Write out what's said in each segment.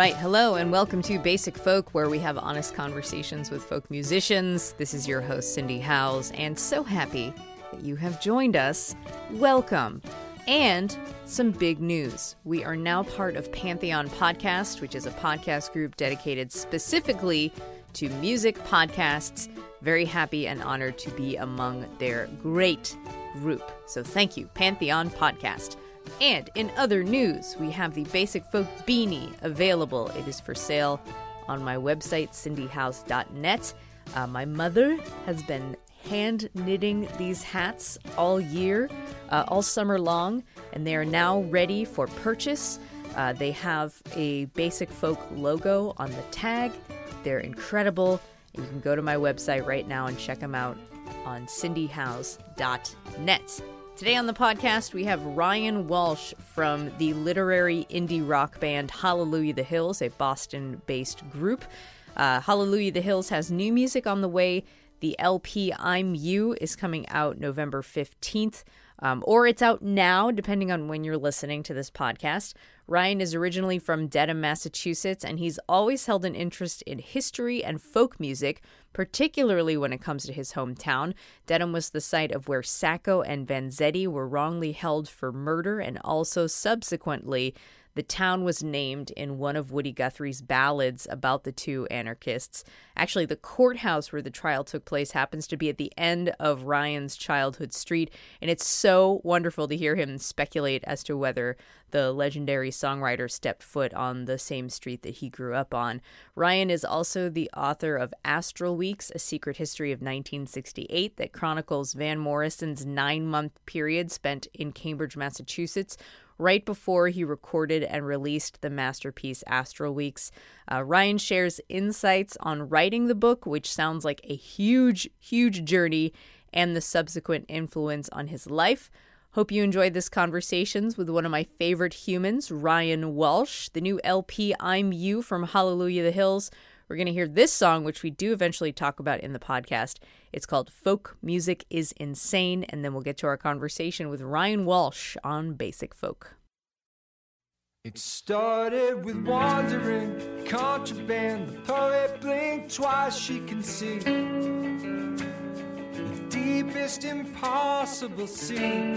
Right, hello and welcome to Basic Folk, where we have honest conversations with folk musicians. This is your host, Cindy Howes, and so happy that you have joined us. Welcome. And some big news. We are now part of Pantheon Podcast, which is a podcast group dedicated specifically to music podcasts. Very happy and honored to be among their great group. So thank you, Pantheon Podcast. And in other news, we have the Basic Folk Beanie available. It is for sale on my website, cindyhowes.net. Uh, my mother has been hand knitting these hats all year, uh, all summer long, and they are now ready for purchase. Uh, they have a Basic Folk logo on the tag. They're incredible. You can go to my website right now and check them out on cindyhowes.net. Today on the podcast, we have Ryan Walsh from the literary indie rock band Hallelujah the Hills, a Boston based group. Uh, Hallelujah the Hills has new music on the way. The LP I'm You is coming out November 15th, um, or it's out now, depending on when you're listening to this podcast. Ryan is originally from Dedham, Massachusetts, and he's always held an interest in history and folk music, particularly when it comes to his hometown. Dedham was the site of where Sacco and Vanzetti were wrongly held for murder, and also subsequently, the town was named in one of Woody Guthrie's ballads about the two anarchists. Actually, the courthouse where the trial took place happens to be at the end of Ryan's childhood street, and it's so wonderful to hear him speculate as to whether the legendary songwriter stepped foot on the same street that he grew up on. Ryan is also the author of Astral Weeks, A Secret History of 1968, that chronicles Van Morrison's nine month period spent in Cambridge, Massachusetts right before he recorded and released the masterpiece Astral Weeks. Uh, Ryan shares insights on writing the book, which sounds like a huge, huge journey, and the subsequent influence on his life. Hope you enjoyed this conversations with one of my favorite humans, Ryan Walsh. The new LP I'm You from Hallelujah the Hills. We're going to hear this song, which we do eventually talk about in the podcast. It's called Folk Music is Insane, and then we'll get to our conversation with Ryan Walsh on Basic Folk. It started with wandering, contraband. The poet blinked twice, she can see the deepest impossible sea.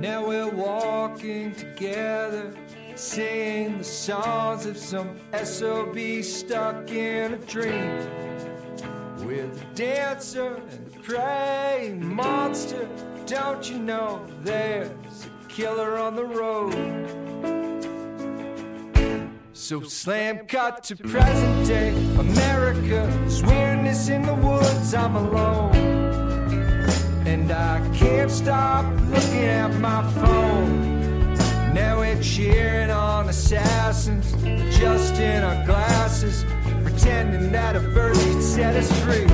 Now we're walking together, singing the songs of some SOB stuck in a dream. With a dancer and a praying monster, don't you know there's a killer on the road? So slam cut to present day America's weirdness in the woods. I'm alone, and I can't stop looking at my phone. Now we're cheering on assassins, just in our glasses, pretending that a could set us free,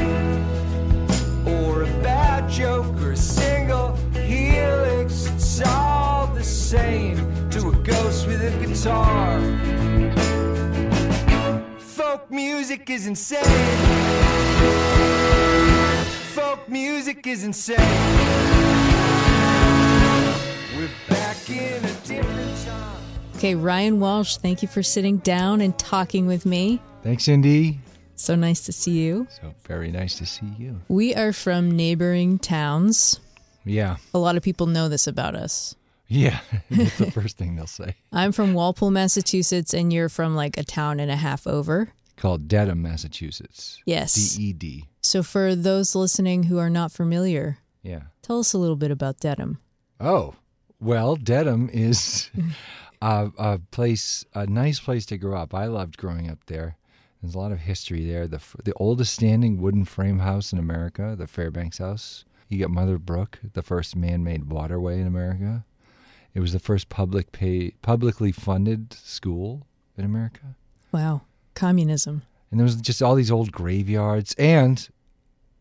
or a bad joke, or a single helix. It's all the same to a ghost with a guitar. Folk music is insane. Folk music is insane. Okay, Ryan Walsh, thank you for sitting down and talking with me. Thanks, Cindy. So nice to see you. So very nice to see you. We are from neighboring towns. Yeah. A lot of people know this about us. Yeah. That's the first thing they'll say. I'm from Walpole, Massachusetts, and you're from like a town and a half over. called Dedham, Massachusetts. Yes. D E D. So, for those listening who are not familiar, Yeah. tell us a little bit about Dedham. Oh, well, Dedham is a, a place, a nice place to grow up. I loved growing up there. There's a lot of history there. The the oldest standing wooden frame house in America, the Fairbanks House. You got Mother Brook, the first man-made waterway in America. It was the first public pay, publicly funded school in America. Wow. Communism. And there was just all these old graveyards. And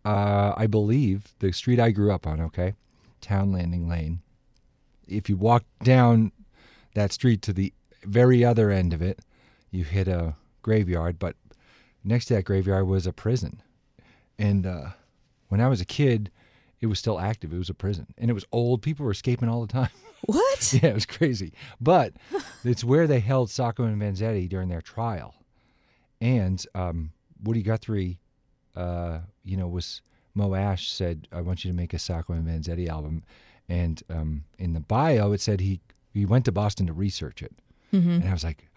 uh, I believe the street I grew up on, okay, Town Landing Lane, if you walk down that street to the very other end of it, you hit a graveyard. But next to that graveyard was a prison. And uh, when I was a kid, it was still active. It was a prison. And it was old. People were escaping all the time. What? Yeah, it was crazy. But it's where they held Sacco and Vanzetti during their trial. And um, Woody Guthrie, uh, you know, was Moe Asch said, "I want you to make a Sacco and Vanzetti album." And um, in the bio, it said he he went to Boston to research it. And I was like,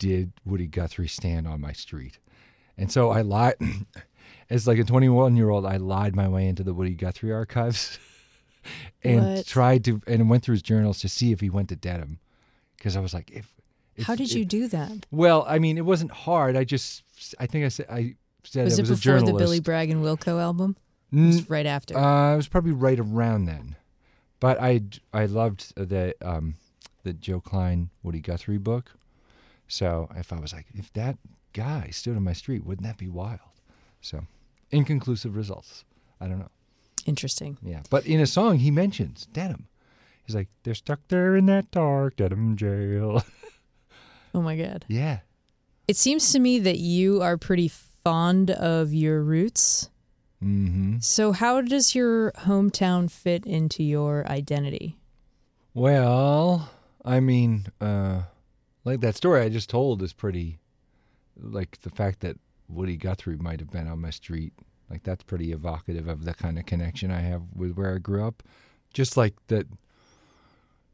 "Did Woody Guthrie stand on my street?" And so I lied. As like a 21 year old, I lied my way into the Woody Guthrie archives. and What? tried to and went through his journals to see if he went to Dedham because I was like if, if How did if- you do that? well I mean it wasn't hard I just I think I said I said Was I it was a before the Billy Bragg and Wilco album? It Mm, was right after. uh, it was probably right around then but I I loved the um the Joe Klein Woody Guthrie book so if I was like if that guy stood on my street wouldn't that be wild so inconclusive results I don't know Interesting. Yeah, but in a song he mentions Dedham. He's like, they're stuck there in that dark Dedham jail. Oh my God. yeah. It seems to me that you are pretty fond of your roots. Mm-hmm. So, how does your hometown fit into your identity? Well, I mean, uh, like that story I just told is pretty, like the fact that Woody Guthrie might have been on my street. Like that's pretty evocative of the kind of connection I have with where I grew up. Just like that,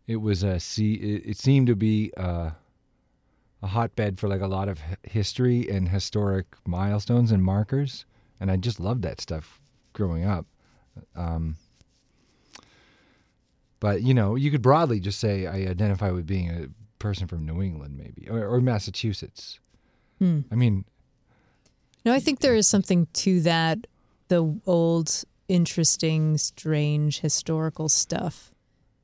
it was a see. It, it seemed to be uh, a hotbed for like a lot of history and historic milestones and markers, and I just loved that stuff growing up. Um, but you know, you could broadly just say I identify with being a person from New England, maybe, or, or Massachusetts. Hmm. I mean, No, I think there is something to that. The old, interesting, strange historical stuff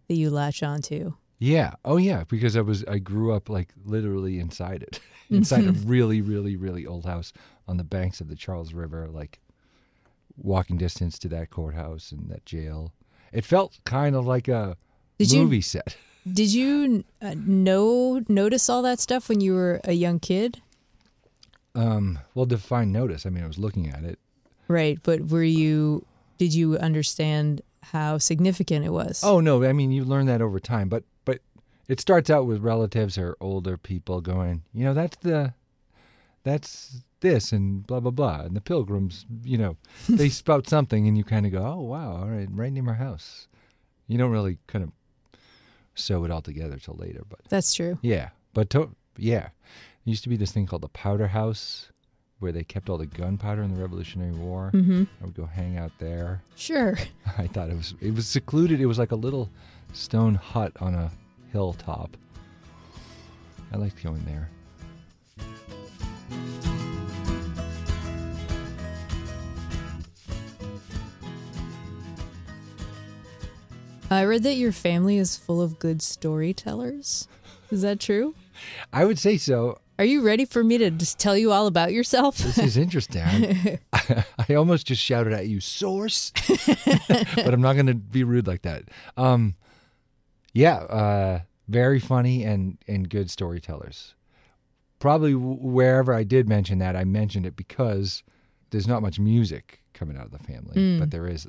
that you latch onto. yeah, oh yeah, because I was I grew up like literally inside it, inside a really, really, really old house on the banks of the Charles River, like walking distance to that courthouse and that jail. It felt kind of like a Did you- movie set. Did you uh, know notice all that stuff when you were a young kid? Um, well, define notice. I mean, I was looking at it. Right, but were you? Did you understand how significant it was? Oh no, I mean you learn that over time, but but it starts out with relatives or older people going, you know, that's the that's this and blah blah blah, and the pilgrims, you know, they spout something, and you kind of go, oh wow, all right, right near my house. You don't really kind of sew it all together till later, but that's true. yeah, but to, yeah, there used to be this thing called the Powder House, where they kept all the gunpowder in the Revolutionary War. Mm-hmm. I would go hang out there. Sure. I thought it was it was secluded. It was like a little stone hut on a hilltop. I liked going there. I read that your family is full of good storytellers. Is that true? I would say so. Are you ready for me to just tell you all about yourself? This is interesting. I, I almost just shouted at you, source, but I'm not going to be rude like that. Um, yeah, uh, very funny and and good storytellers. Probably wherever I did mention that, I mentioned it because there's not much music coming out of the family, but there is.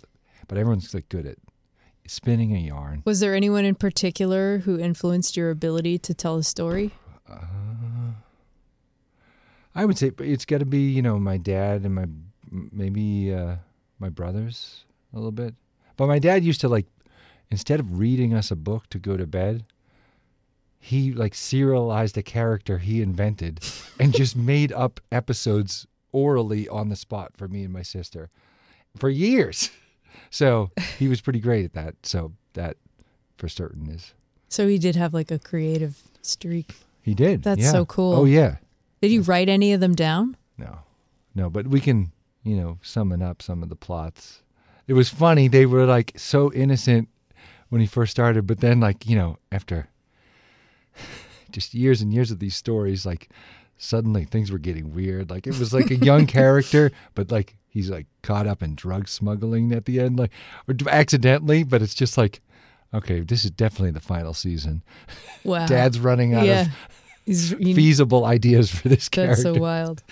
But everyone's like good at spinning a yarn. Was there anyone in particular who influenced your ability to tell a story? I would say it's got to be you know my dad and my maybe uh, my brothers a little bit. But my dad used to like instead of reading us a book to go to bed, he like serialized a character he invented and just made up episodes orally on the spot for me and my sister for years. So he was pretty great at that. So that for certain is So he did have like a creative streak. he did. That's yeah. so cool. Oh yeah. Did you write any of them down? No, no, but we can, you know, summon up some of the plots. It was funny. They were like so innocent when he first started, but then, like, you know, after just years and years of these stories, like, suddenly things were getting weird. Like, it was like a young character, but like, he's like caught up in drug smuggling at the end, like, or accidentally, but it's just like, okay, this is definitely the final season. Wow. Dad's running out yeah. of he- feasible ideas for this That's character. That's so wild.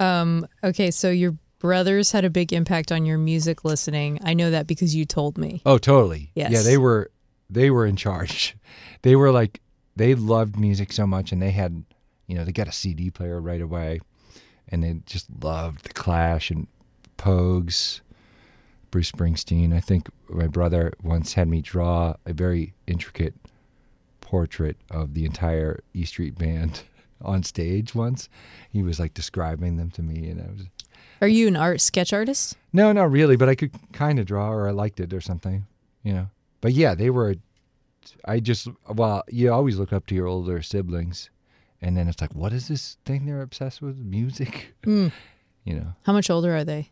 Um, okay, so your brothers had a big impact on your music listening. I know that because you told me. Oh, totally. Yes. Yeah, they were they were in charge. They were like they loved music so much and they had, you know, they got a CD player right away and they just loved the Clash and Pogues, Bruce Springsteen. I think my brother once had me draw a very intricate portrait of the entire E Street Band on stage once. He was like describing them to me and I was Are you an art sketch artist? no, not really, but I could kind of draw or I liked it or something, you know. But yeah, they were. I just well, you always look up to your older siblings, and then it's like, what is this thing they're obsessed with? Music, Hmm. you know. How much older are they?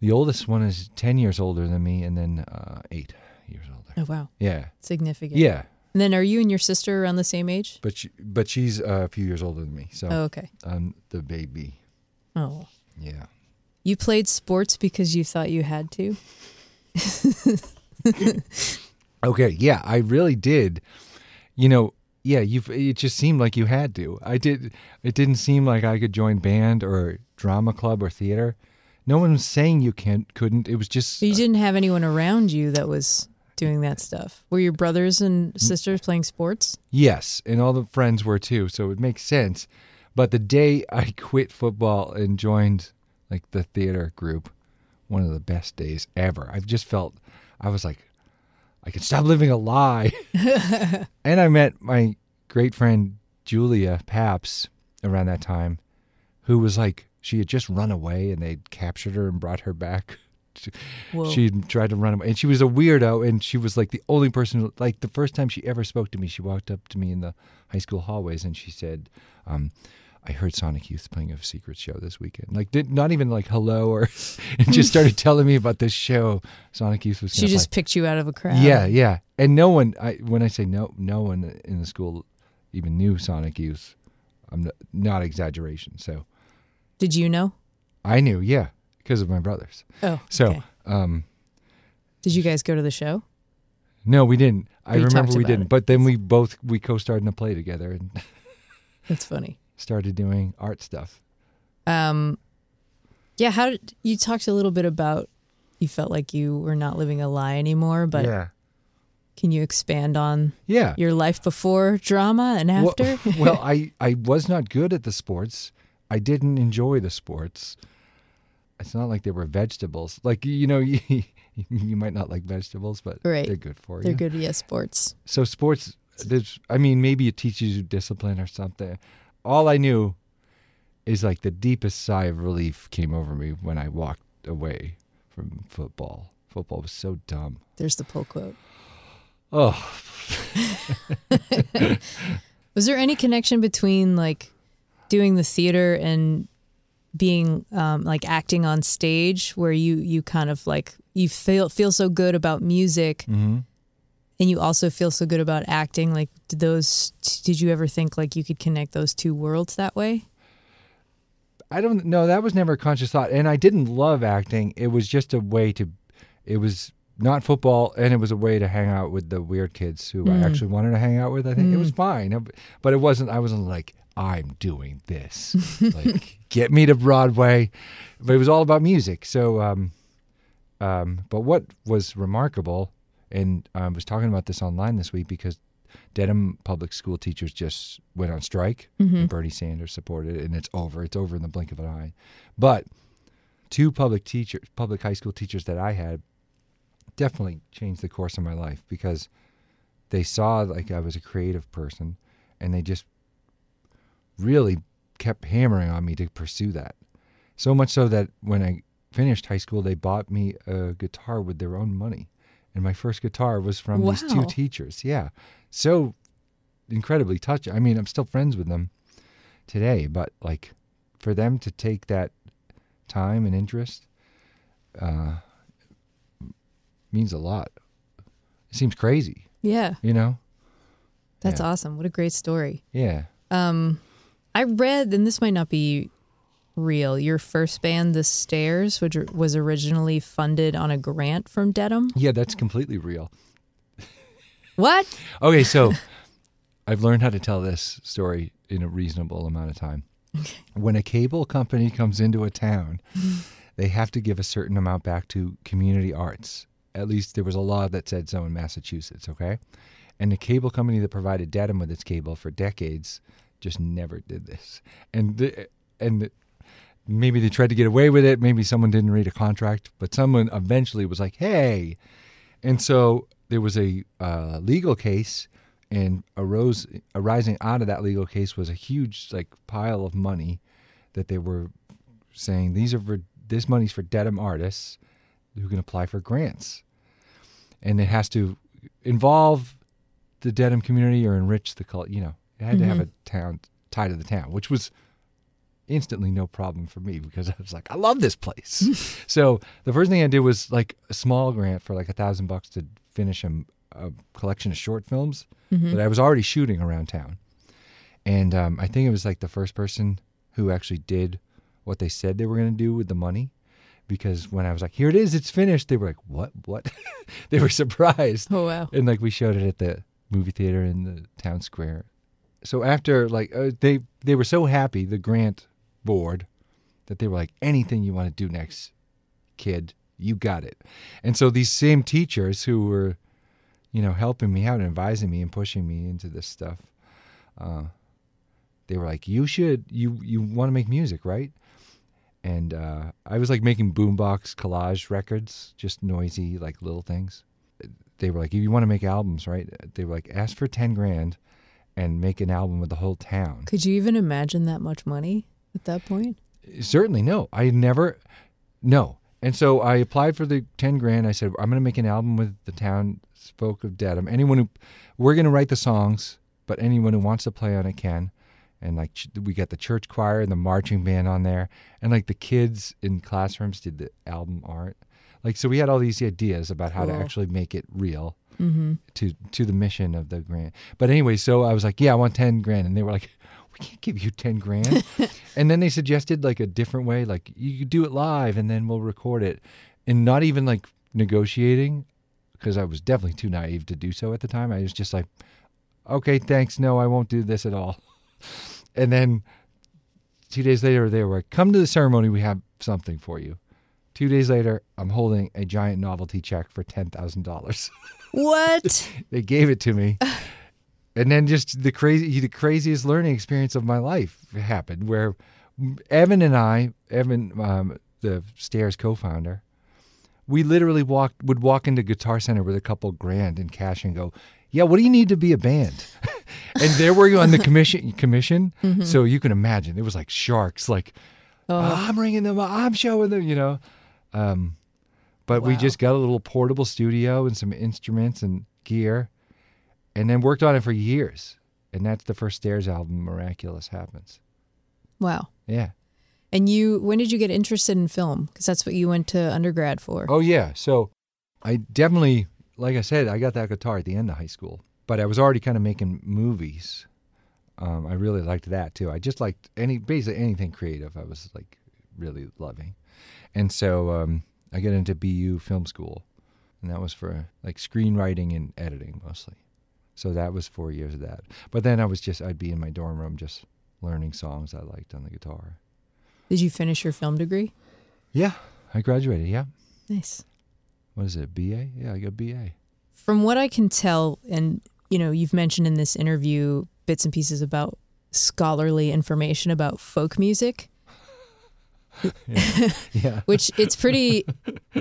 The oldest one is ten years older than me, and then uh, eight years older. Oh wow, Yeah, significant. yeah, And then are you and your sister around the same age? but she, but she's uh, a few years older than me, so Oh, okay. I'm the baby. Oh. Yeah. You played sports because you thought you had to? Okay, yeah, I really did. You know, yeah, you it just seemed like you had to. I did it didn't seem like I could join band or drama club or theater. No one was saying you can't couldn't. It was just But you uh, didn't have anyone around you that was doing that stuff. Were your brothers and sisters playing sports? yes, and all the friends were too, so it makes sense. But the day I quit football and joined like the theater group, one of the best days ever. I've just felt I was like I could stop living a lie. and I met my great friend Julia Paps around that time, who was like, she had just run away and they'd captured her and brought her back. Whoa. She tried to run away. And she was a weirdo. And she was like the only person, like the first time she ever spoke to me, she walked up to me in the high school hallways and she said, um, I heard Sonic Youth playing a secret show this weekend. Like, did not even like hello or, and just started telling me about this show Sonic Youth was. She just play. picked you out of a crowd. Yeah, yeah. And no one, I when I say no, no one in the school even knew Sonic Youth. I'm not, not exaggeration. So Did you know? I knew, yeah, because of my brothers. Oh. So, okay. um, Did you guys go to the show? no, we didn't. I remember we didn't. it. But then we both we co-starred in a play together and That's funny. Started doing art stuff. Um, yeah. How did you talked a little bit about? You felt like you were not living a lie anymore, but yeah, can you expand on yeah. your life before drama and after? well, I I was not good at the sports. I didn't enjoy the sports. It's not like they were vegetables. Like you know, you, you might not like vegetables, but Right. they're good for you. They're you. good. Yes, sports. So sports, there's, I mean, maybe it teaches you discipline or something. All I knew is like the deepest sigh of relief came over me when I walked away from football. Football was so dumb. There's the pull quote. Oh, Was there any connection between like doing the theater and being um, like acting on stage, where you you kind of like you feel feel so good about music, hmm and you also feel so good about acting? Like, did those? Did you ever think like you could connect those two worlds that way? I don't know. That was never a conscious thought, and I didn't love acting. It was just a way to. It was not football, and it was a way to hang out with the weird kids who I actually wanted to hang out with. I think it was fine, but it wasn't. I wasn't like I'm doing this. like get me to Broadway, but it was all about music. So, um, um, but what was remarkable, and I was talking about this online this week because Dedham public school teachers just went on strike. and mm-hmm. Bernie Sanders supported it, and it's over. It's over in the blink of an eye. But two public teachers, public high school teachers that I had, definitely changed the course of my life because they saw like I was a creative person, and they just really kept hammering on me to pursue that. So much so that when I finished high school, they bought me a guitar with their own money, and my first guitar was from these two teachers. Yeah, so incredibly touching. I mean, I'm still friends with them today, but like for them to take that time and interest uh, means a lot. It seems crazy, Yeah, you know? that's Yeah. awesome. What a great story. Yeah. Um, I read, and this might not be real. Your first band, The Stairs, which was originally funded on a grant from Dedham. Yeah, that's completely real. What? Okay, so I've learned how to tell this story in a reasonable amount of time. When a cable company comes into a town, they have to give a certain amount back to community arts. At least there was a law that said so in Massachusetts, okay? And the cable company that provided Dedham with its cable for decades just never did this. And the, and maybe they tried to get away with it, maybe someone didn't read a contract, but someone eventually was like, "Hey, and so there was a uh, legal case, and arose arising out of that legal case was a huge like pile of money that they were saying these are for this money's for Dedham artists who can apply for grants, and it has to involve the Dedham community or enrich the cult. You know, it had to have a town tie to the town, which was instantly no problem for me because I was like, I love this place. so the first thing I did was like a small grant for like a thousand bucks to finish a, a collection of short films that I was already shooting around town. And um, I think it was like the first person who actually did what they said they were going to do with the money. Because when I was like, here it is, it's finished, they were like, what? What? they were surprised. Oh, wow. And like we showed it at the movie theater in the town square. So after like uh, they they were so happy the grant board that they were like anything you want to do next kid you got it. And so these same teachers who were you know helping me out and advising me and pushing me into this stuff uh they were like you should you you want to make music, right? And uh, I was like making boombox collage records, just noisy, like little things they were like, if you want to make albums, right? They were like, ask for 10 grand and make an album with the whole town. Could you even imagine that much money at that point? Certainly, no. I never, no. And so I applied for the 10 grand. I said, I'm going to make an album with the town spoke of Dedham. Anyone who, we're going to write the songs, but anyone who wants to play on it can. And like, we got the church choir and the marching band on there. And like the kids in classrooms did the album art. Like, so we had all these ideas about how to actually make it real. Mm-hmm. to to the mission of the grant. But anyway, so I was like, yeah, I want ten grand, and they were like, we can't give you ten grand. and then they suggested like a different way, like you could do it live, and then we'll record it, and not even like negotiating, because I was definitely too naive to do so at the time. I was just like, okay, thanks, no, I won't do this at all. And then two days later, they were like, come to the ceremony, we have something for you. Two days later, I'm holding a giant novelty check for ten thousand dollars. What? they gave it to me and then just the crazy the craziest learning experience of my life happened where evan and i evan um, the stairs co-founder we literally walked would walk into guitar center with a couple grand in cash and go yeah what do you need to be a band? And there we on the commission commission. So you can imagine it was like sharks like i'm ringing them i'm showing them you know? Um, but we just got a little portable studio and some instruments and gear and then worked on it for years. And that's the first stairs album miraculous happens. Wow. yeah. And you, when did you get interested in film? Because that's what you went to undergrad for. oh yeah. So i definitely like i said i got that guitar at the end of high school. But i was already kind of making movies. Um, i really liked that too. I just liked any basically anything creative i was like really loving. And so um, i got into bu film school. And that was for like screenwriting and editing mostly so that was four years of that. But then i was just i'd be in my dorm room just learning songs i liked on the guitar. Did you finish your film degree? yeah i graduated yeah. Nice. what is it ba yeah i got ba From what I can tell, and you know, you've mentioned in this interview bits and pieces about scholarly information about folk music, yeah. Which it's pretty.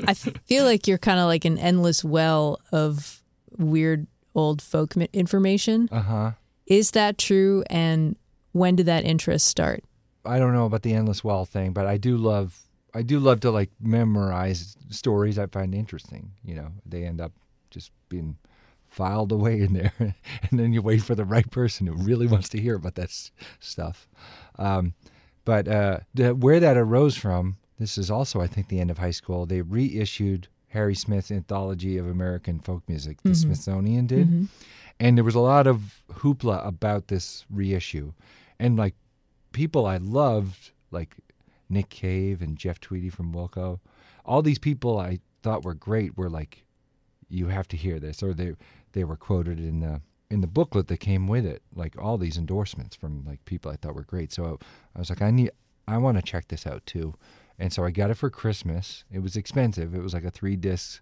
I feel like you're kind of like an endless well of weird old folk information. Uh huh. Is that true? And when did that interest start? I don't know about the endless well thing, but I do love I do love to like memorize stories I find interesting. You know, they end up just being filed away in there, and then you wait for the right person who really wants to hear about that s- stuff. Um, but uh, the, where that arose from, this is also I think the end of high school. They reissued Harry Smith's Anthology of American Folk Music. The mm-hmm. Smithsonian did, mm-hmm. and there was a lot of hoopla about this reissue, and like people I loved, like Nick Cave and Jeff Tweedy from Wilco, all these people I thought were great were like, you have to hear this, or they they were quoted in the in the booklet that came with it, like all these endorsements from like people I thought were great. So I was like, I need, I want to check this out too, and so I got it for Christmas. It was expensive. It was like a three disc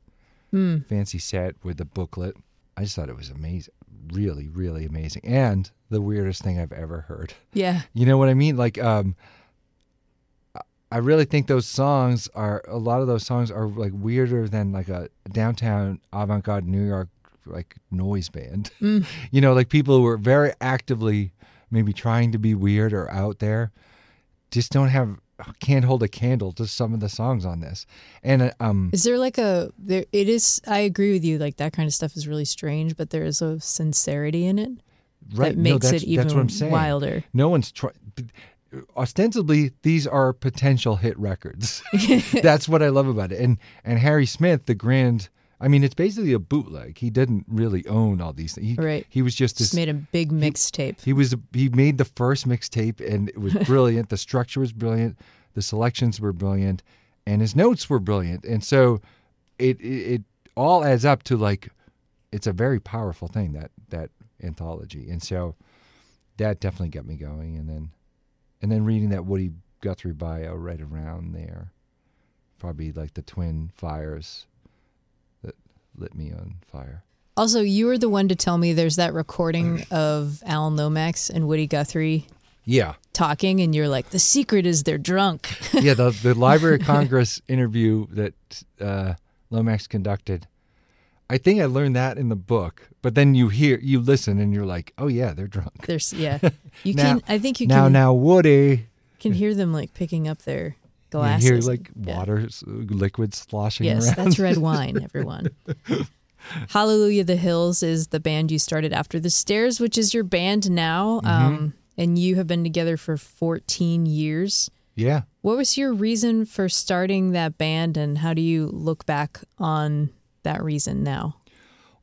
fancy set with a booklet. I just thought it was amazing, really, really amazing, and the weirdest thing I've ever heard. Yeah. You know what I mean? Like, um, I- really think those songs are a lot of those songs are like weirder than like a downtown avant-garde New York like noise band. You know, like people who are very actively maybe trying to be weird or out there, just don't have can't hold a candle to some of the songs on this. And uh, um, Is there like a there? It is. I agree with you. Like that kind of stuff is really strange, but there is a sincerity in it right, that no, makes that's- it even that's what I'm saying. wilder. No one's trying. Ostensibly, these are potential hit records. That's what I love about it. And and Harry Smith, the grand. I mean, it's basically a bootleg. He didn't really own all these things. He, Right. He was just this. Just made a big mixtape. he was. He made the first mixtape, and it was brilliant. the structure was brilliant. The selections were brilliant, and his notes were brilliant. And so, it it, it all adds up to like, it's a very powerful thing that that anthology. And so, that definitely got me going. And then, and then reading that Woody Guthrie bio right around there, probably like the twin fires lit me on fire. Also, you were the one to tell me there's that recording of Alan Lomax and Woody Guthrie Yeah. talking, and you're like, the secret is they're drunk. yeah, the the Library of Congress interview that uh, Lomax conducted. I think I learned that in the book, but then you hear, you listen, and you're like, "Oh yeah, they're drunk." There's yeah, you Now- can. I think you now, can now, Woody, can hear them like picking up their you hear like Yeah. water, liquid sloshing Yes, around. that's red wine, everyone. Hallelujah the Hills is the band you started after the Stairs, which is your band now. Mm-hmm. Um, and you have been together for 14 years. yeah, What was your reason for starting that band, and how do you look back on that reason now?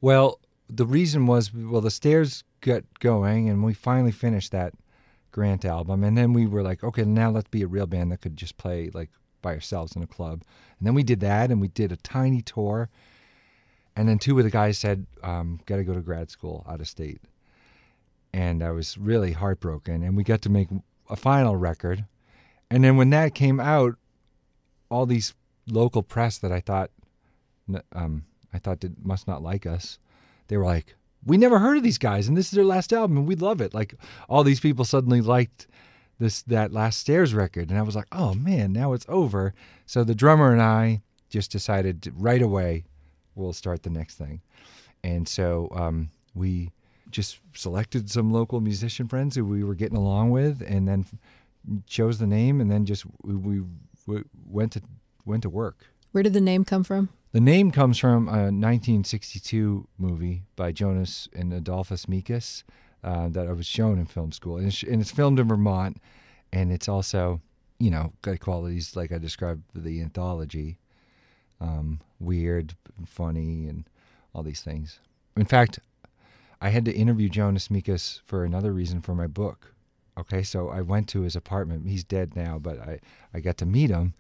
Well, the reason was well, the stairs got going, and we finally finished that Grant album, and then we were like, okay, now let's be a real band that could just play like by ourselves in a club, and then we did that, and we did a tiny tour, and then two of the guys said, um, got to go to grad school out of state, and I was really heartbroken, and we got to make a final record, and then when that came out, all these local press that I thought um, I thought did, must not like us. They were like, "We never heard of these guys, and this is their last album, and we love it." Like all these people suddenly liked this that last Stairs record, and I was like, "Oh man, now it's over." So the drummer and I just decided to, right away we'll start the next thing, and so um, we just selected some local musician friends who we were getting along with, and then chose the name, and then just we, we, we went to went to work. Where did the name come from? The name comes from a 1962 movie by Jonas and Adolfas Mekas uh, that I was shown in film school, and it's, and it's filmed in Vermont, and it's also, you know, got qualities like I described the anthology, um, weird, funny, and all these things. In fact, I had to interview Jonas Mekas for another reason for my book. Okay, so I went to his apartment. He's dead now, but I, I got to meet him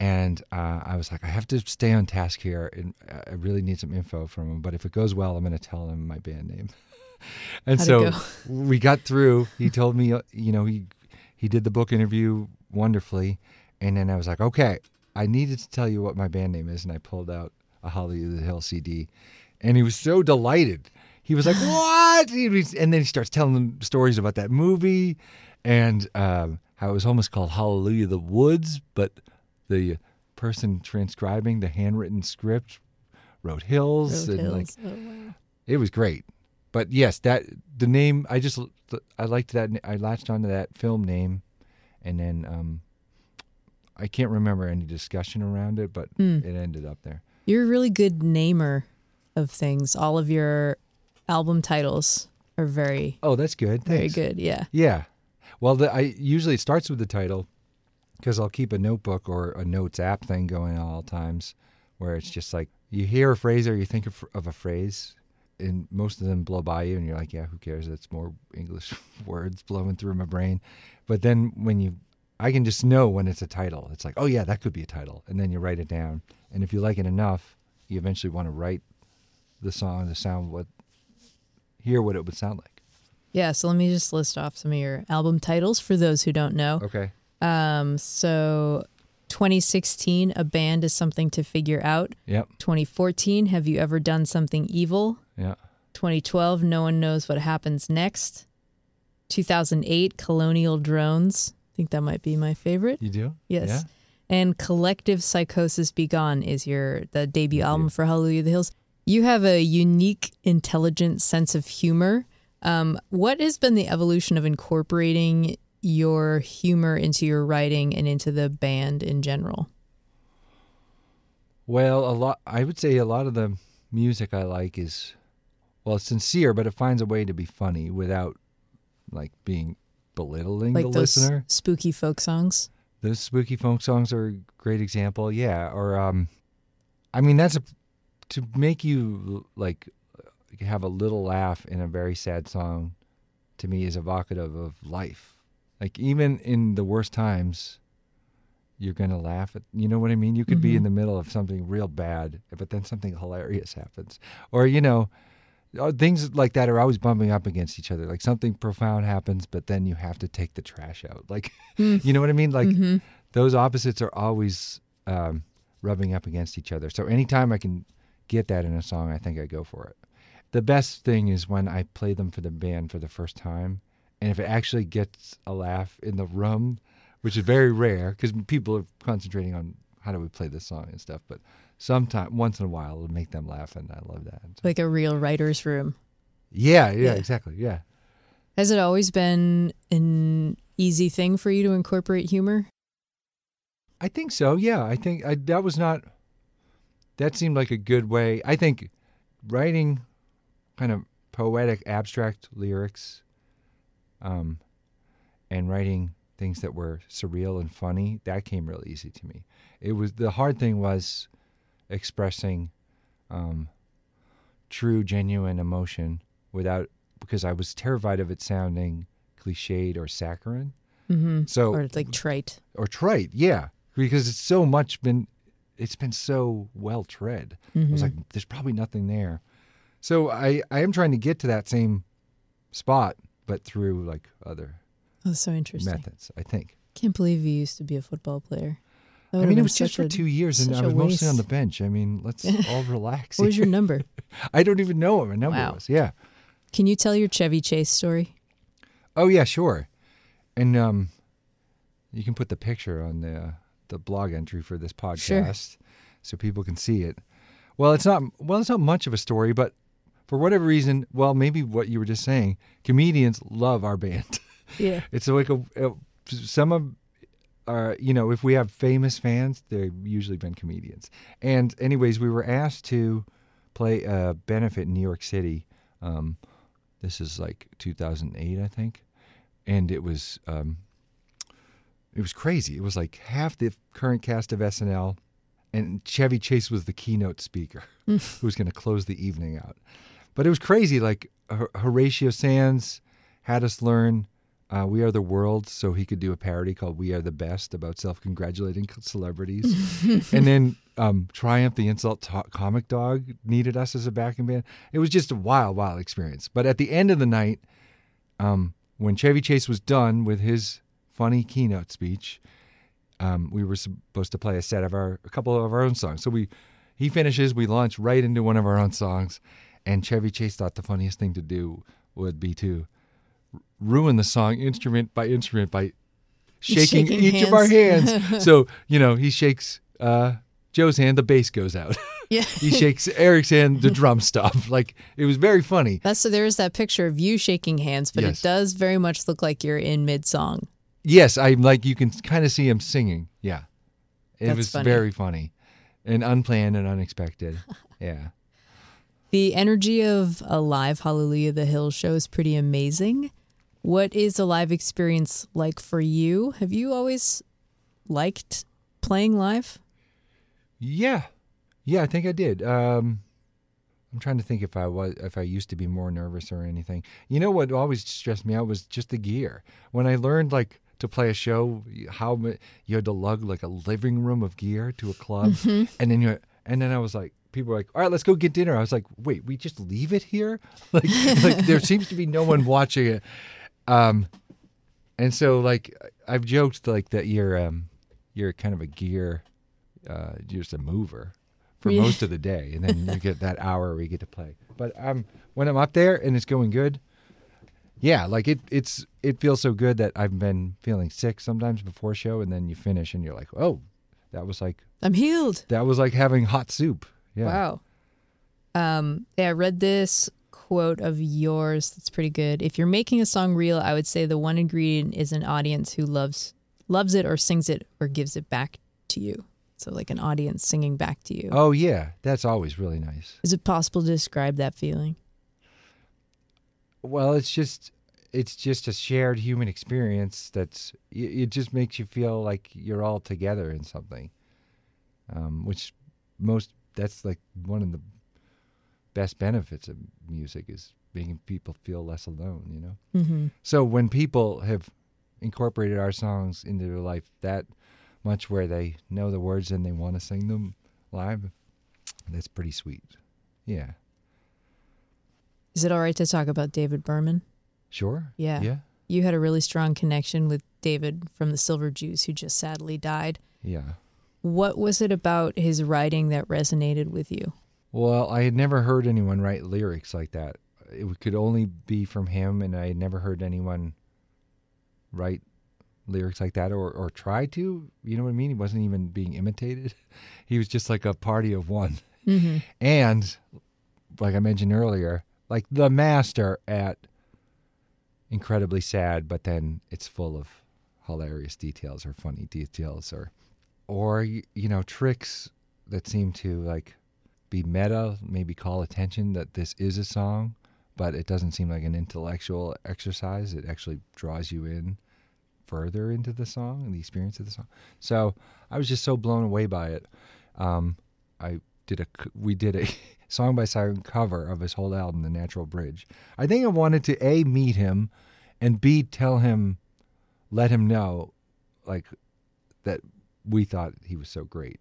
and uh, I was like, I have to stay on task here, and I really need some info from him. But if it goes well, I'm going to tell him my band name. and How'd so we got through. He told me, uh, you know, he he did the book interview wonderfully, and then I was like, okay, I needed to tell you what my band name is, and I pulled out a Hallelujah the Hill CD, and he was so delighted. He was like, "What?" And then he starts telling them stories about that movie, and um, how it was almost called Hallelujah the Woods, but the person transcribing the handwritten script wrote hills, Road and like Oh, wow. it was great. But yes, that the name I just I liked that I latched onto that film name, and then um, I can't remember any discussion around it, but Hmm. it ended up there. You're a really good namer of things. All of your album titles are very, Oh, that's good. very Thanks. good. Yeah. Yeah. Well, the, I usually it starts with the title because I'll keep a notebook or a notes app thing going at all times, where it's just like you hear a phrase or you think of, of a phrase, and most of them blow by you, and you're like, yeah, who cares? It's more English words blowing through my brain. But then when you, I can just know when it's a title. It's like, oh yeah, that could be a title, and then you write it down. And if you like it enough, you eventually want to write the song to sound what, hear what it would sound like. Yeah. So let me just list off some of your album titles for those who don't know. Okay. Um, so 2016, A Band is Something to Figure Out. Yep. 2014, Have You Ever Done Something Evil? Yeah. 2012, No One Knows What Happens Next. 2008, Colonial Drones. I think that might be my favorite. You do? Yes. Yeah. And Collective Psychosis Be Gone is your the debut album for Hallelujah the Hills. You have a unique, intelligent sense of humor. Um, what has been the evolution of incorporating your humor into your writing and into the band in general? Well, a lot. I would say a lot of the music I like is, well, it's sincere, but it finds a way to be funny without, like, being belittling Like the those listener. spooky folk songs? Those spooky folk songs are a great example. Yeah, or um, I mean that's a, to make you like have a little laugh in a very sad song. To me, is evocative of life. Like even in the worst times, you're gonna laugh at. You know what I mean? You could be in the middle of something real bad, but then something hilarious happens, or you know. uh, Things like that are always bumping up against each other. Like something profound happens, but then you have to take the trash out. Like, you know what I mean? Like those opposites are always um, rubbing up against each other. So anytime I can get that in a song, I think I go for it. The best thing is when I play them for the band for the first time, and if it actually gets a laugh in the room, which is very rare because people are concentrating on how do we play this song and stuff. But sometimes once in a while, it'll make them laugh, and I love that. So- Like a real writer's room. yeah, yeah, Yeah. exactly, yeah. Has it always been an easy thing for you to incorporate humor? I think so. Yeah, I think I, that was not. That seemed like a good way. I think writing kind of poetic, abstract lyrics, um, and writing things that were surreal and funny that came real easy to me. It was the hard thing was expressing um, true, genuine emotion without because I was terrified of it sounding cliched or saccharine. Mm-hmm. So Or like trite? or trite, yeah, because it's so much been, it's been so well tread. I Mm-hmm. was like, there's probably nothing there. So I, I am trying to get to that same spot, but through like other Oh, so interesting. methods. I think. Can't believe you used to be a football player. I mean, it was just for a- two years, and I was mostly on the bench. I mean, let's all relax. What was your number? I don't even know what my number Wow. was. Yeah. Can you tell your Chevy Chase story? Oh yeah, sure. And um, you can put the picture on the uh, the blog entry for this podcast, so people can see it. Well, it's not well, it's not much of a story, but for whatever reason, well, maybe what you were just saying, comedians love our band. Yeah. it's like a, a some of our you know if we have famous fans, they've usually been comedians. And anyways, we were asked to play a benefit in New York City. Um, this is like 2008, I think, and it was um, it was crazy. It was like half the current cast of SNL, and Chevy Chase was the keynote speaker who was going to close the evening out. But it was crazy. Like Hor- Horatio Sanz had us learn uh, "We Are the World" so he could do a parody called "We Are the Best" about self-congratulating celebrities, and then um, Triumph, the insult to- comic dog, needed us as a backing band. It was just a wild, wild experience. But at the end of the night, um, when Chevy Chase was done with his funny keynote speech, um, we were supposed to play a set of our a couple of our own songs. So we he finishes, we launch right into one of our own songs, and Chevy Chase thought the funniest thing to do would be to ruin the song instrument by instrument by shaking, Shaking each of our hands. hands. so you know he shakes uh, Joe's hand, the bass goes out. Yeah. he shakes Eric's hand, the drum stuff. Like it was very funny. That's so there's that picture of you shaking hands, but Yes. it does very much look like you're in mid song. Yes, I'm like you can kind of see him singing. Yeah, it That's was funny. very funny, and unplanned and unexpected. yeah. The energy of a live Hallelujah the Hill show is pretty amazing. What is a live experience like for you? Have you always liked playing live? Yeah, yeah, I think I did. Um, I'm trying to think if I was if I used to be more nervous or anything. You know what always stressed me out was just the gear. When I learned like to play a show, how you had to lug like a living room of gear to a club, and then you and then I was like. People were like, "All right, let's go get dinner." I was like, "Wait, we just leave it here? Like, like there seems to be no one watching it." Um, and so like I've joked like that you're um you're kind of a gear uh you're just a mover for Yeah. most of the day and then you get that hour where you get to play. But um when I'm up there and it's going good, yeah, like it it's it feels so good that I've been feeling sick sometimes before show and then you finish and you're like, "Oh, that was like I'm healed. that was like having hot soup." Yeah. Wow. Um, yeah, I read this quote of yours that's pretty good. If you're making a song real, I would say the one ingredient is an audience who loves loves it or sings it or gives it back to you. So like an audience singing back to you. Oh yeah, that's always really nice. Is it possible to describe that feeling? Well, it's just it's just a shared human experience that's it it just makes you feel like you're all together in something. Um, which most that's like one of the best benefits of music is making people feel less alone, you know. Mm-hmm. So when people have incorporated our songs into their life that much where they know the words and they want to sing them live, that's pretty sweet. Yeah. Is it all right to talk about David Berman? Sure. Yeah. Yeah. You had a really strong connection with David from the Silver Jews, who just sadly died. Yeah. What was it about his writing that resonated with you? Well, I had never heard anyone write lyrics like that. It could only be from him, and I had never heard anyone write lyrics like that or, or try to. You know what I mean? He wasn't even being imitated. He was just like a party of one. Mm-hmm. And, like I mentioned earlier, like the master at incredibly sad, but then it's full of hilarious details or funny details or, or you know, tricks that seem to like be meta, maybe call attention that this is a song, but it doesn't seem like an intellectual exercise. It actually draws you in further into the song and the experience of the song. So I was just so blown away by it. Um, I did a we did a song by song cover of his whole album, The Natural Bridge. I think I wanted to a meet him, and b tell him, let him know, like that we thought he was so great,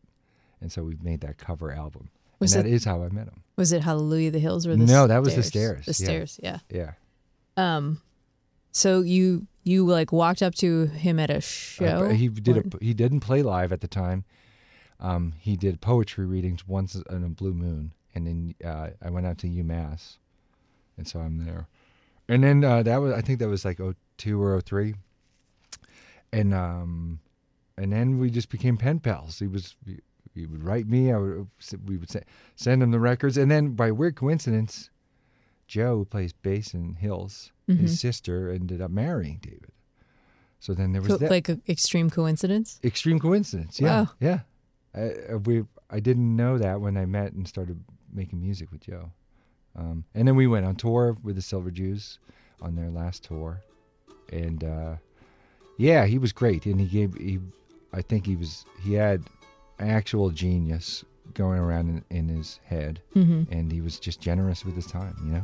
and so we made that cover album. Was and it- that is how I met him. Was it Hallelujah the Hills or the No, that was the stairs, The yeah. stairs, yeah. Yeah. Um, so you you like walked up to him at a Uh, show. but he did a, he didn't play live at the time. Um, he did poetry readings once on a blue moon, and then uh, I went out to UMass, and so I'm there. And then uh, that was I think that was like 02 or 03. and um, and then we just became pen pals. He was he, would write me, I would we would se- send him the records, and then by weird coincidence, Joe who plays bass in Hills, Mm-hmm. his sister ended up marrying David. So then there was Co- that like an extreme coincidence. extreme coincidence. Yeah, Wow. yeah. I, I- we I didn't know that when I met and started making music with Joe. Um, and then we went on tour with the Silver Jews on their last tour, and uh, yeah, he was great. And he gave he, I think he was he had actual genius going around in, in his head, Mm-hmm. and he was just generous with his time. You know,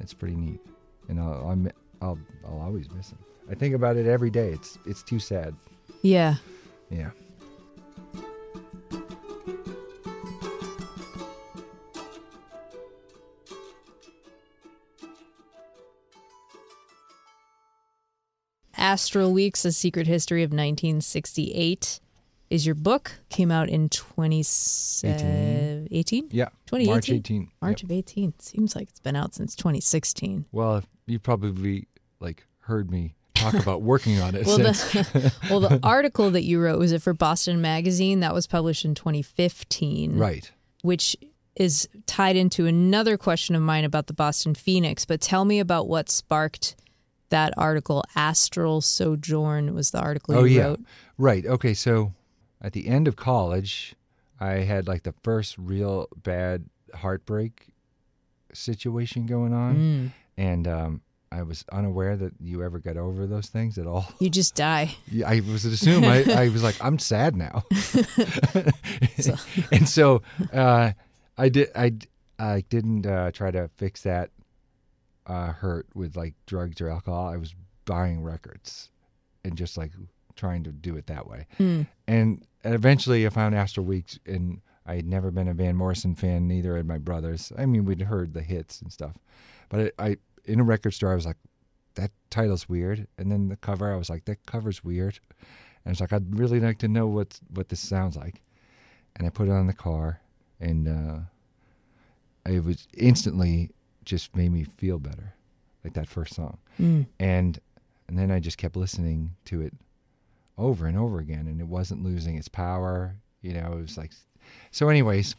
it's pretty neat. And I'll I'll I'll, I'll always miss him. I think about it every day. It's it's too sad. Yeah. Yeah. Astral Weeks: A Secret History of 1968 is your book. Came out in 2018. 18? Yeah. 2018? March 18. March Yep. of 18. Seems like it's been out since 2016. Well, you probably like heard me talk about working on it Well, since. the, well, the article that you wrote was it for Boston Magazine that was published in 2015. right. which is tied into another question of mine about the Boston Phoenix. But tell me about what sparked that article. Astral Sojourn was the article oh you yeah, wrote. right. Okay, so at the end of college, I had like the first real bad heartbreak situation going on, Mm. and um, I was unaware that you ever got over those things at all. You just die. Yeah, I was assumed I, I was like I'm sad now, and so uh, I did I I didn't uh, try to fix that uh, hurt with like drugs or alcohol. I was buying records and just like trying to do it that way. Mm. And eventually, I found Astral Weeks, and I had never been a Van Morrison fan. Neither had my brothers. I mean, we'd heard the hits and stuff, but I, I in a record store, I was like, that title's weird. And then the cover, I was like, that cover's weird. And it's like, I'd really like to know what what this sounds like. And I put it on the car, and uh, it was instantly just made me feel better, like that first song. Mm. And and then I just kept listening to it over and over again, and it wasn't losing its power. You know, it was like so. Anyways,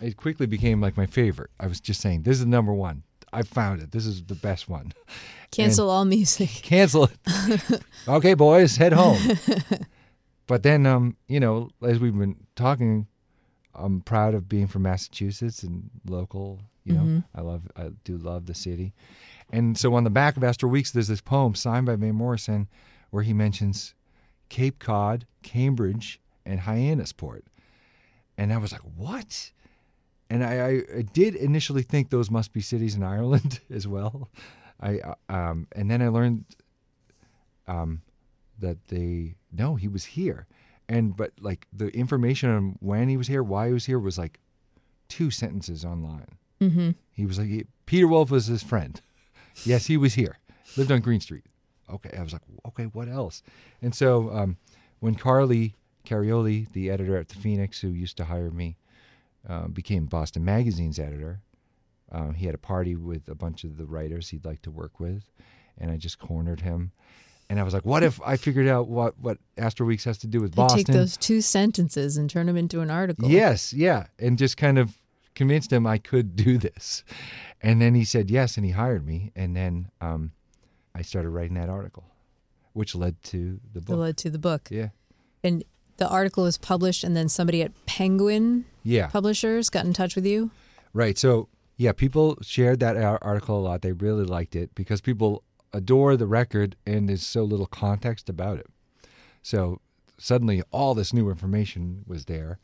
it quickly became like my favorite. I was just saying, this is number one. I found it. This is the best one. Cancel all music. Cancel it. okay, boys, head home. but then, um, you know, as we've been talking, I'm proud of being from Massachusetts and local. You know, I love, I do love the city. And so on the back of Astral Weeks, there's this poem signed by Van Morrison where he mentions Cape Cod, Cambridge, and Hyannisport. And I was like, what? And I, I, I did initially think those must be cities in Ireland as well. I uh, um, and then I learned um, that they no, he was here, and but like the information on when he was here, why he was here, was like two sentences online. Mm-hmm. He was like Peter Wolf was his friend. Yes, he was here. Lived on Green Street. Okay, I was like, okay, what else? And so um, when Carly Carioli, the editor at the Phoenix, who used to hire me, uh, became Boston Magazine's editor, um, he had a party with a bunch of the writers he'd like to work with, and I just cornered him. And I was like, what if I figured out what what Astral Weeks has to do with You Boston? take those two sentences and turn them into an article. Yes, yeah, and just kind of convinced him I could do this. And then he said yes, and he hired me. And then um, I started writing that article, which led to the book. led to the book. yeah, And the article was published, and then somebody at Penguin yeah, Publishers got in touch with you. right. So yeah, people shared that article a lot. They really liked it because people adore the record, and there's so little context about it. So suddenly, all this new information was there,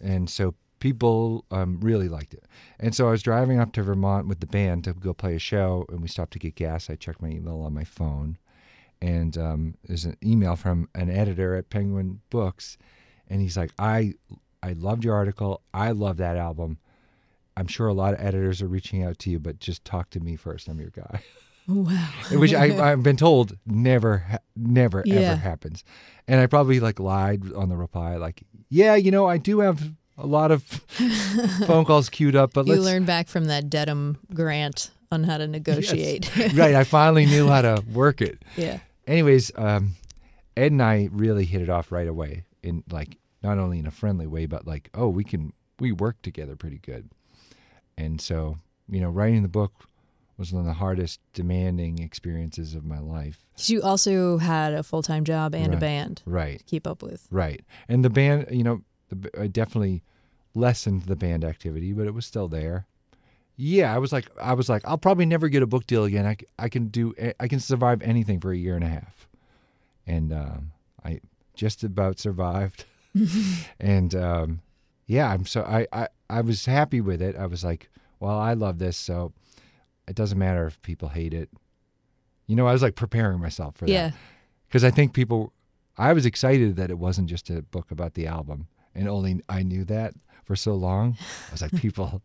and so people um, really liked it. And so I was driving up to Vermont with the band to go play a show, and we stopped to get gas. I checked my email on my phone, and um, there's an email from an editor at Penguin Books, and he's like, "I, I loved your article. I love that album. I'm sure a lot of editors are reaching out to you, but just talk to me first. I'm your guy." Wow. which I, I've been told never, ha- never, Yeah. ever happens. And I probably like lied on the reply, like, yeah, you know, I do have a lot of phone calls queued up, but You learned back from that Dedham grant on how to negotiate. right, I finally knew how to work it. yeah. Anyways, um, Ed and I really hit it off right away, in like not only in a friendly way, but like, oh, we can we work together pretty good. And so, you know, writing the book was one of the hardest, demanding experiences of my life. you also had a full time job and a band Right. to keep up with. Right. And the band, you know, the, I definitely lessened the band activity, but it was still there. Yeah, I was like, I was like, I'll probably never get a book deal again. I, I can do, I can survive anything for a year and a half, and um, I just about survived. and um, yeah, I'm so I, I I was happy with it. I was like, well, I love this, so it doesn't matter if people hate it. You know, I was like preparing myself for that because I think people, I was excited that it wasn't just a book about the album, and only I knew that for so long. I was like, people,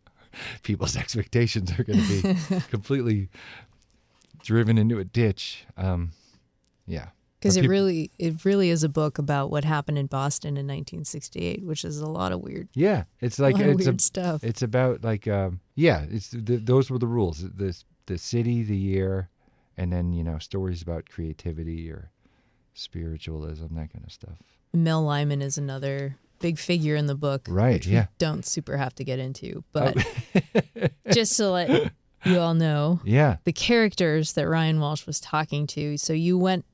people's expectations are going to be completely driven into a ditch. Um, yeah, Because it peop- really, it really is a book about what happened in Boston in 1968, which is a lot of weird, yeah, it's like it's weird a, stuff. it's about like um, yeah, it's the, those were the rules. The the city, the year, and then you know stories about creativity or spiritualism, that kind of stuff. Mel Lyman is another big figure in the book, Right, yeah. don't super have to get into, but oh. just to let you all know, Yeah. the characters that Ryan Walsh was talking to. So you went,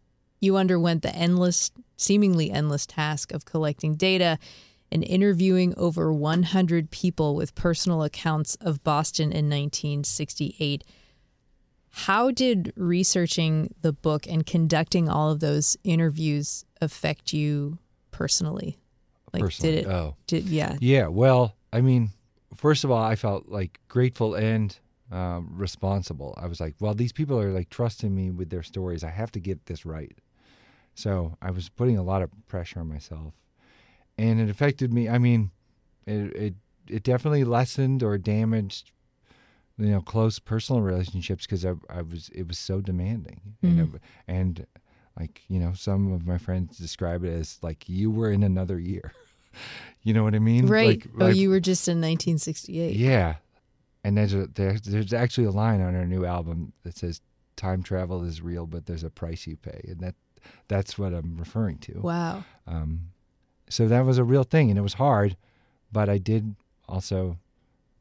you underwent the endless, seemingly endless task of collecting data and interviewing over 100 people with personal accounts of Boston in 1968. How did researching the book and conducting all of those interviews affect you personally? Like, Personally, did it? oh. Did yeah? Yeah, well, I mean, first of all, I felt like grateful and um, responsible. I was like, well, these people are like trusting me with their stories. I have to get this right. So I was putting a lot of pressure on myself, and it affected me. I mean, it it it definitely lessened or damaged, you know, close personal relationships because I I was it was so demanding, and it- and like you know, some of my friends describe it as like you were in another year. you know what I mean? Right. Like, oh, like- you were just in 1968. yeah, and there's a there's, there's actually a line on our new album that says time travel is real, but there's a price you pay, and that that's what I'm referring to. Wow. Um, so that was a real thing, and it was hard, but I did also,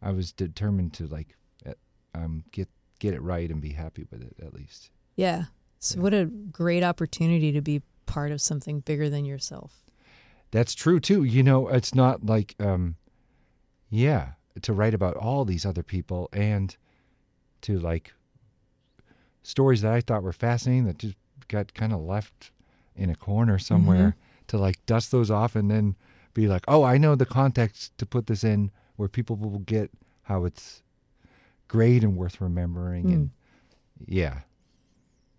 I was determined to like, uh, um, get get it right and be happy with it at least. Yeah. So what a great opportunity to be part of something bigger than yourself. That's true too. You know, it's not like, um, yeah, to write about all these other people and to like stories that I thought were fascinating that just got kind of left in a corner somewhere to like dust those off and then be like, oh, I know the context to put this in where people will get how it's great and worth remembering. And yeah,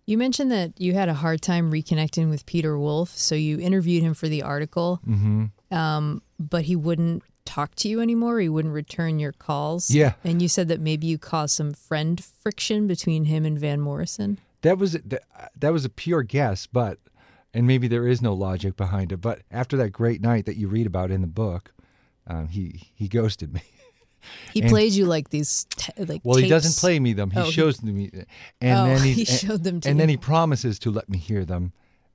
You mentioned that you had a hard time reconnecting with Peter Wolf, so you interviewed him for the article, hmm um, but he wouldn't talk to you anymore. He wouldn't return your calls. Yeah. And you said that maybe you caused some friend friction between him and Van Morrison. that was that, that was a pure guess, but and maybe there is no logic behind it. But after that great night that you read about in the book, um, he he ghosted me. He And- played you like these, t- like Well, he doesn't play me them. He Oh, shows them to me, and Oh, then he he's- showed them to and then he promises to let me hear them,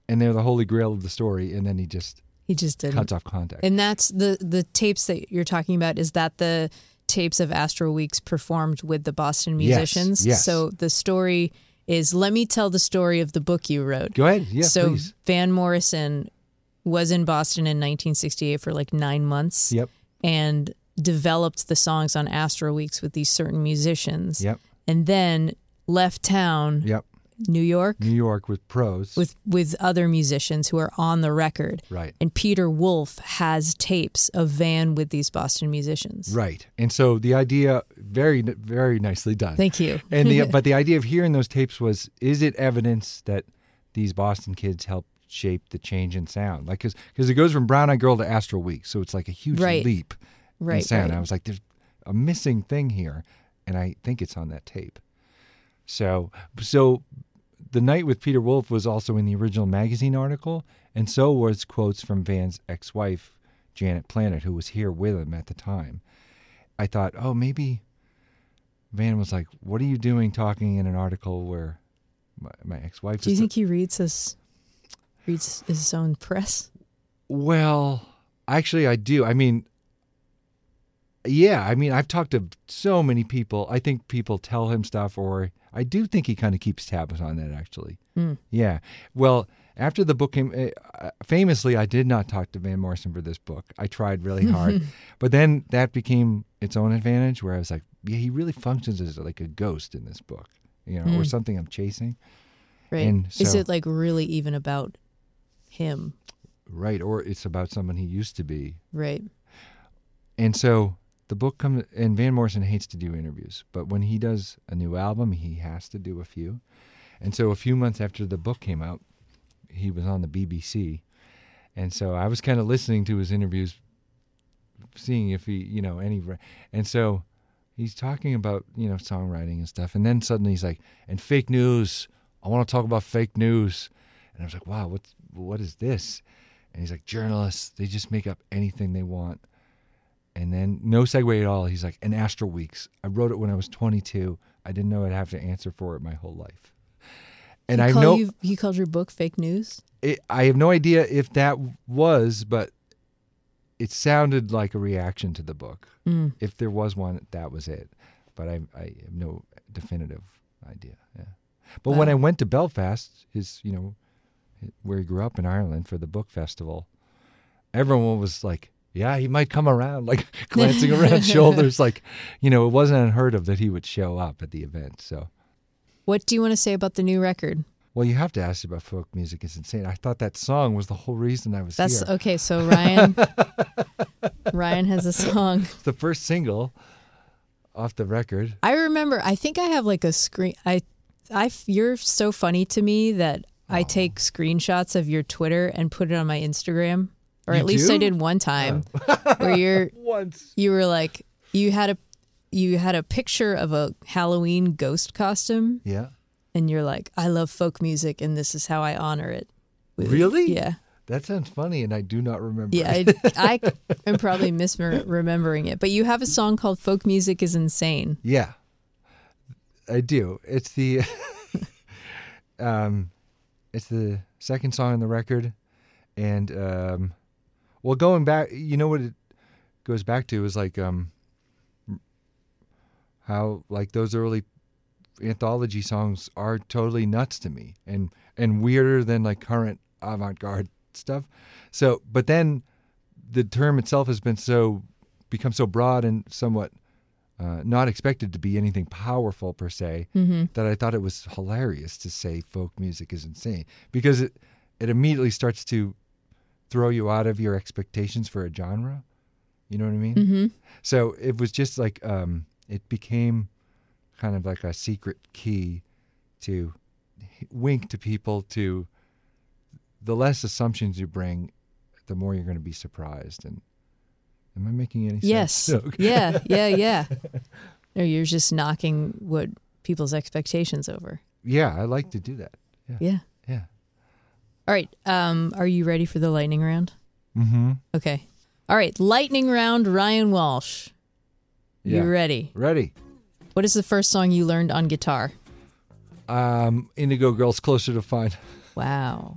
and they're the holy grail of the story. And then he just He just didn't. cuts off contact. And that's the the tapes that you're talking about. Is that the tapes of Astral Weeks performed with the Boston Yes, musicians? yes. So the story is. Let me tell the story of the book you wrote. Go ahead, yeah, so please. Van Morrison was in Boston in 1968 for like nine months. Yep, And developed the songs on Astral Weeks with these certain musicians. yep, And then left town, yep. New York, New York with pros. with with other musicians who are on the record. right, And Peter Wolf has tapes of Van with these Boston musicians. right. And so the idea, very very nicely done. Thank you. and the but the idea of hearing those tapes was is it evidence that these Boston kids helped shape the change in sound like because it goes from Brown Eyed Girl to Astral Week so it's like a huge Right. leap Right, right. I was like there's a missing thing here and I think it's on that tape so so the night with Peter Wolf was also in the original magazine article and so was quotes from Van's ex-wife Janet Planet who was here with him at the time I thought oh maybe Van was like, "What are you doing talking in an article where my, my ex-wife Do you is?" think he reads his reads his own press? well, actually, I do. I mean, yeah. I mean, I've talked to so many people. I think people tell him stuff, or I do think he kind of keeps tabs on that. Actually, hmm. yeah. Well, after the book came, eh, uh, famously, I did not talk to Van Morrison for this book. I tried really hard, but then that became its own advantage, where I was like, "Yeah, he really functions as like a ghost in this book." You know, or hmm. something I'm chasing. Right. And Is it like really even about him? Right, or it's about someone he used to be. Right. And so the book comes, and Van Morrison hates to do interviews, but when he does a new album, he has to do a few. And so a few months after the book came out, he was on the BBC. And so I was kind of listening to his interviews, seeing if he, you know, any. And so he's talking about, you know, songwriting and stuff. And then suddenly he's like, and fake news. I want to talk about fake news. And I was like, wow, what's, what is this? And he's like, journalists, they just make up anything they want. And then, no segue at all, he's like, an Astral Weeks. I wrote it when I was 22. I didn't know I'd have to answer for it my whole life. And he I know you, he called your book fake news. it, I have no idea if that was, but it sounded like a reaction to the book. Mm. If there was one, that was it. But I, I have no definitive idea. Yeah. But when I went to Belfast, his, you know, where he grew up in Ireland for the book festival, everyone was like, "Yeah, he might come around," like glancing around shoulders, like, you know, it wasn't unheard of that he would show up at the event. So, What do you want to say about the new record? well, you have to ask about folk music. It's insane. I thought that song was the whole reason I was That's here. okay. So Ryan, Ryan has a song. the first single off the record. I remember. I think I have like a screen. I, I. You're so funny to me that I take screenshots of your Twitter and put it on my Instagram, or You at least I did one time, where you're Once. you were like you had a you had a picture of a Halloween ghost costume, Yeah. and you're like, I love folk music, and this is how I honor it. Really? Yeah. That sounds funny, and I do not remember. Yeah. I, I am probably misremembering it, but you have a song called "Folk Music Is Insane." yeah, I do. It's the, um, it's the second song on the record, and um, well, going back, you know what it goes back to is like um, how like those early anthology songs are totally nuts to me, and and weirder than like current avant-garde stuff. So, but then the term itself has been so become so broad and somewhat uh, not expected to be anything powerful per se that I thought it was hilarious to say folk music is insane because it it immediately starts to throw you out of your expectations for a genre. You know what I mean? Mm-hmm. So it was just like um, it became kind of like a secret key to wink to people to the less assumptions you bring, the more you're going to be surprised. And am I making any Yes. sense? Okay. Yeah, yeah, yeah. No, you're just knocking what people's expectations over. Yeah, I like to do that. Yeah. Yeah. All right. Um, are you ready for the lightning round? Mm-hmm. Okay. All right. Lightning round. Ryan Walsh. Yeah. You ready? Ready. What is the first song you learned on guitar? Um, Indigo Girls closer to Fine. Wow.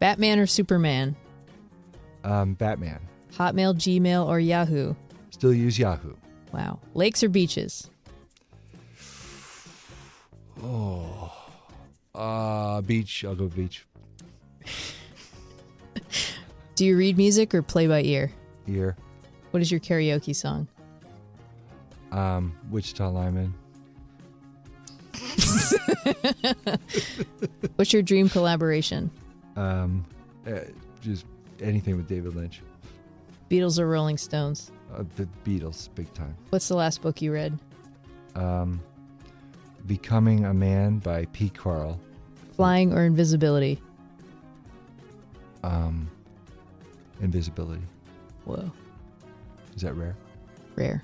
Batman or Superman? Um, Batman. Hotmail, Gmail, or Yahoo? Still use Yahoo. Wow. Lakes or beaches? Oh. Uh, beach. I'll go beach. Do you read music or play by ear? Here. What is your karaoke song? Um, Wichita Lineman. What's your dream collaboration? Um, uh, just anything with David Lynch. Beatles or Rolling Stones? Uh, the Beatles, big time. What's the last book you read? Um, Becoming a Man by Pete Carl. Flying or invisibility? Um, Invisibility. Whoa. Is that rare? Rare.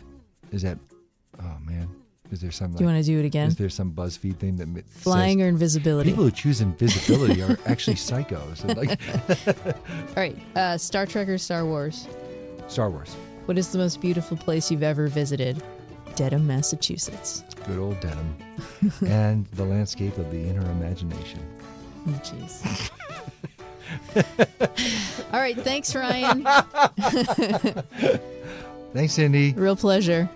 Is that? Oh man, is there some? Do you want to do it again? Is there some BuzzFeed thing that Flying says or invisibility? people who choose invisibility are actually psychos? Like All right. Uh, Star Trek or Star Wars? Star Wars, What is the most beautiful place you've ever visited? Dedham, Massachusetts. good old Dedham, and the landscape of the inner imagination. Oh, Jeez. All right. Thanks, Ryan. Thanks, Cindy. Real pleasure.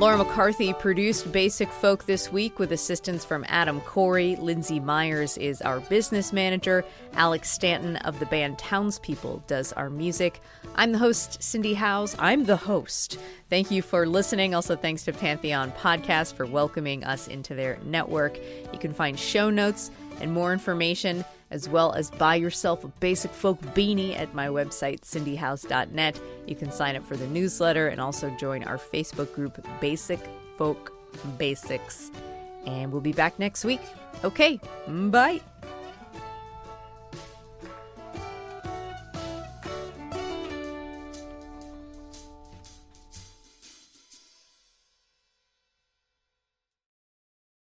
Laura McCarthy produced Basic Folk this week with assistance from Adam Corey. Lindsay Myers is our business manager. Alex Stanton of the band Townspeople does our music. I'm the host, Cindy Howes. I'm the host. Thank you for listening. Also, thanks to Pantheon Podcast for welcoming us into their network. You can find show notes and more information, as well as buy yourself a Basic Folk beanie at my website, cindyhowes.net. You can sign up for the newsletter and also join our Facebook group, Basic Folk Basics. And we'll be back next week. Okay, bye.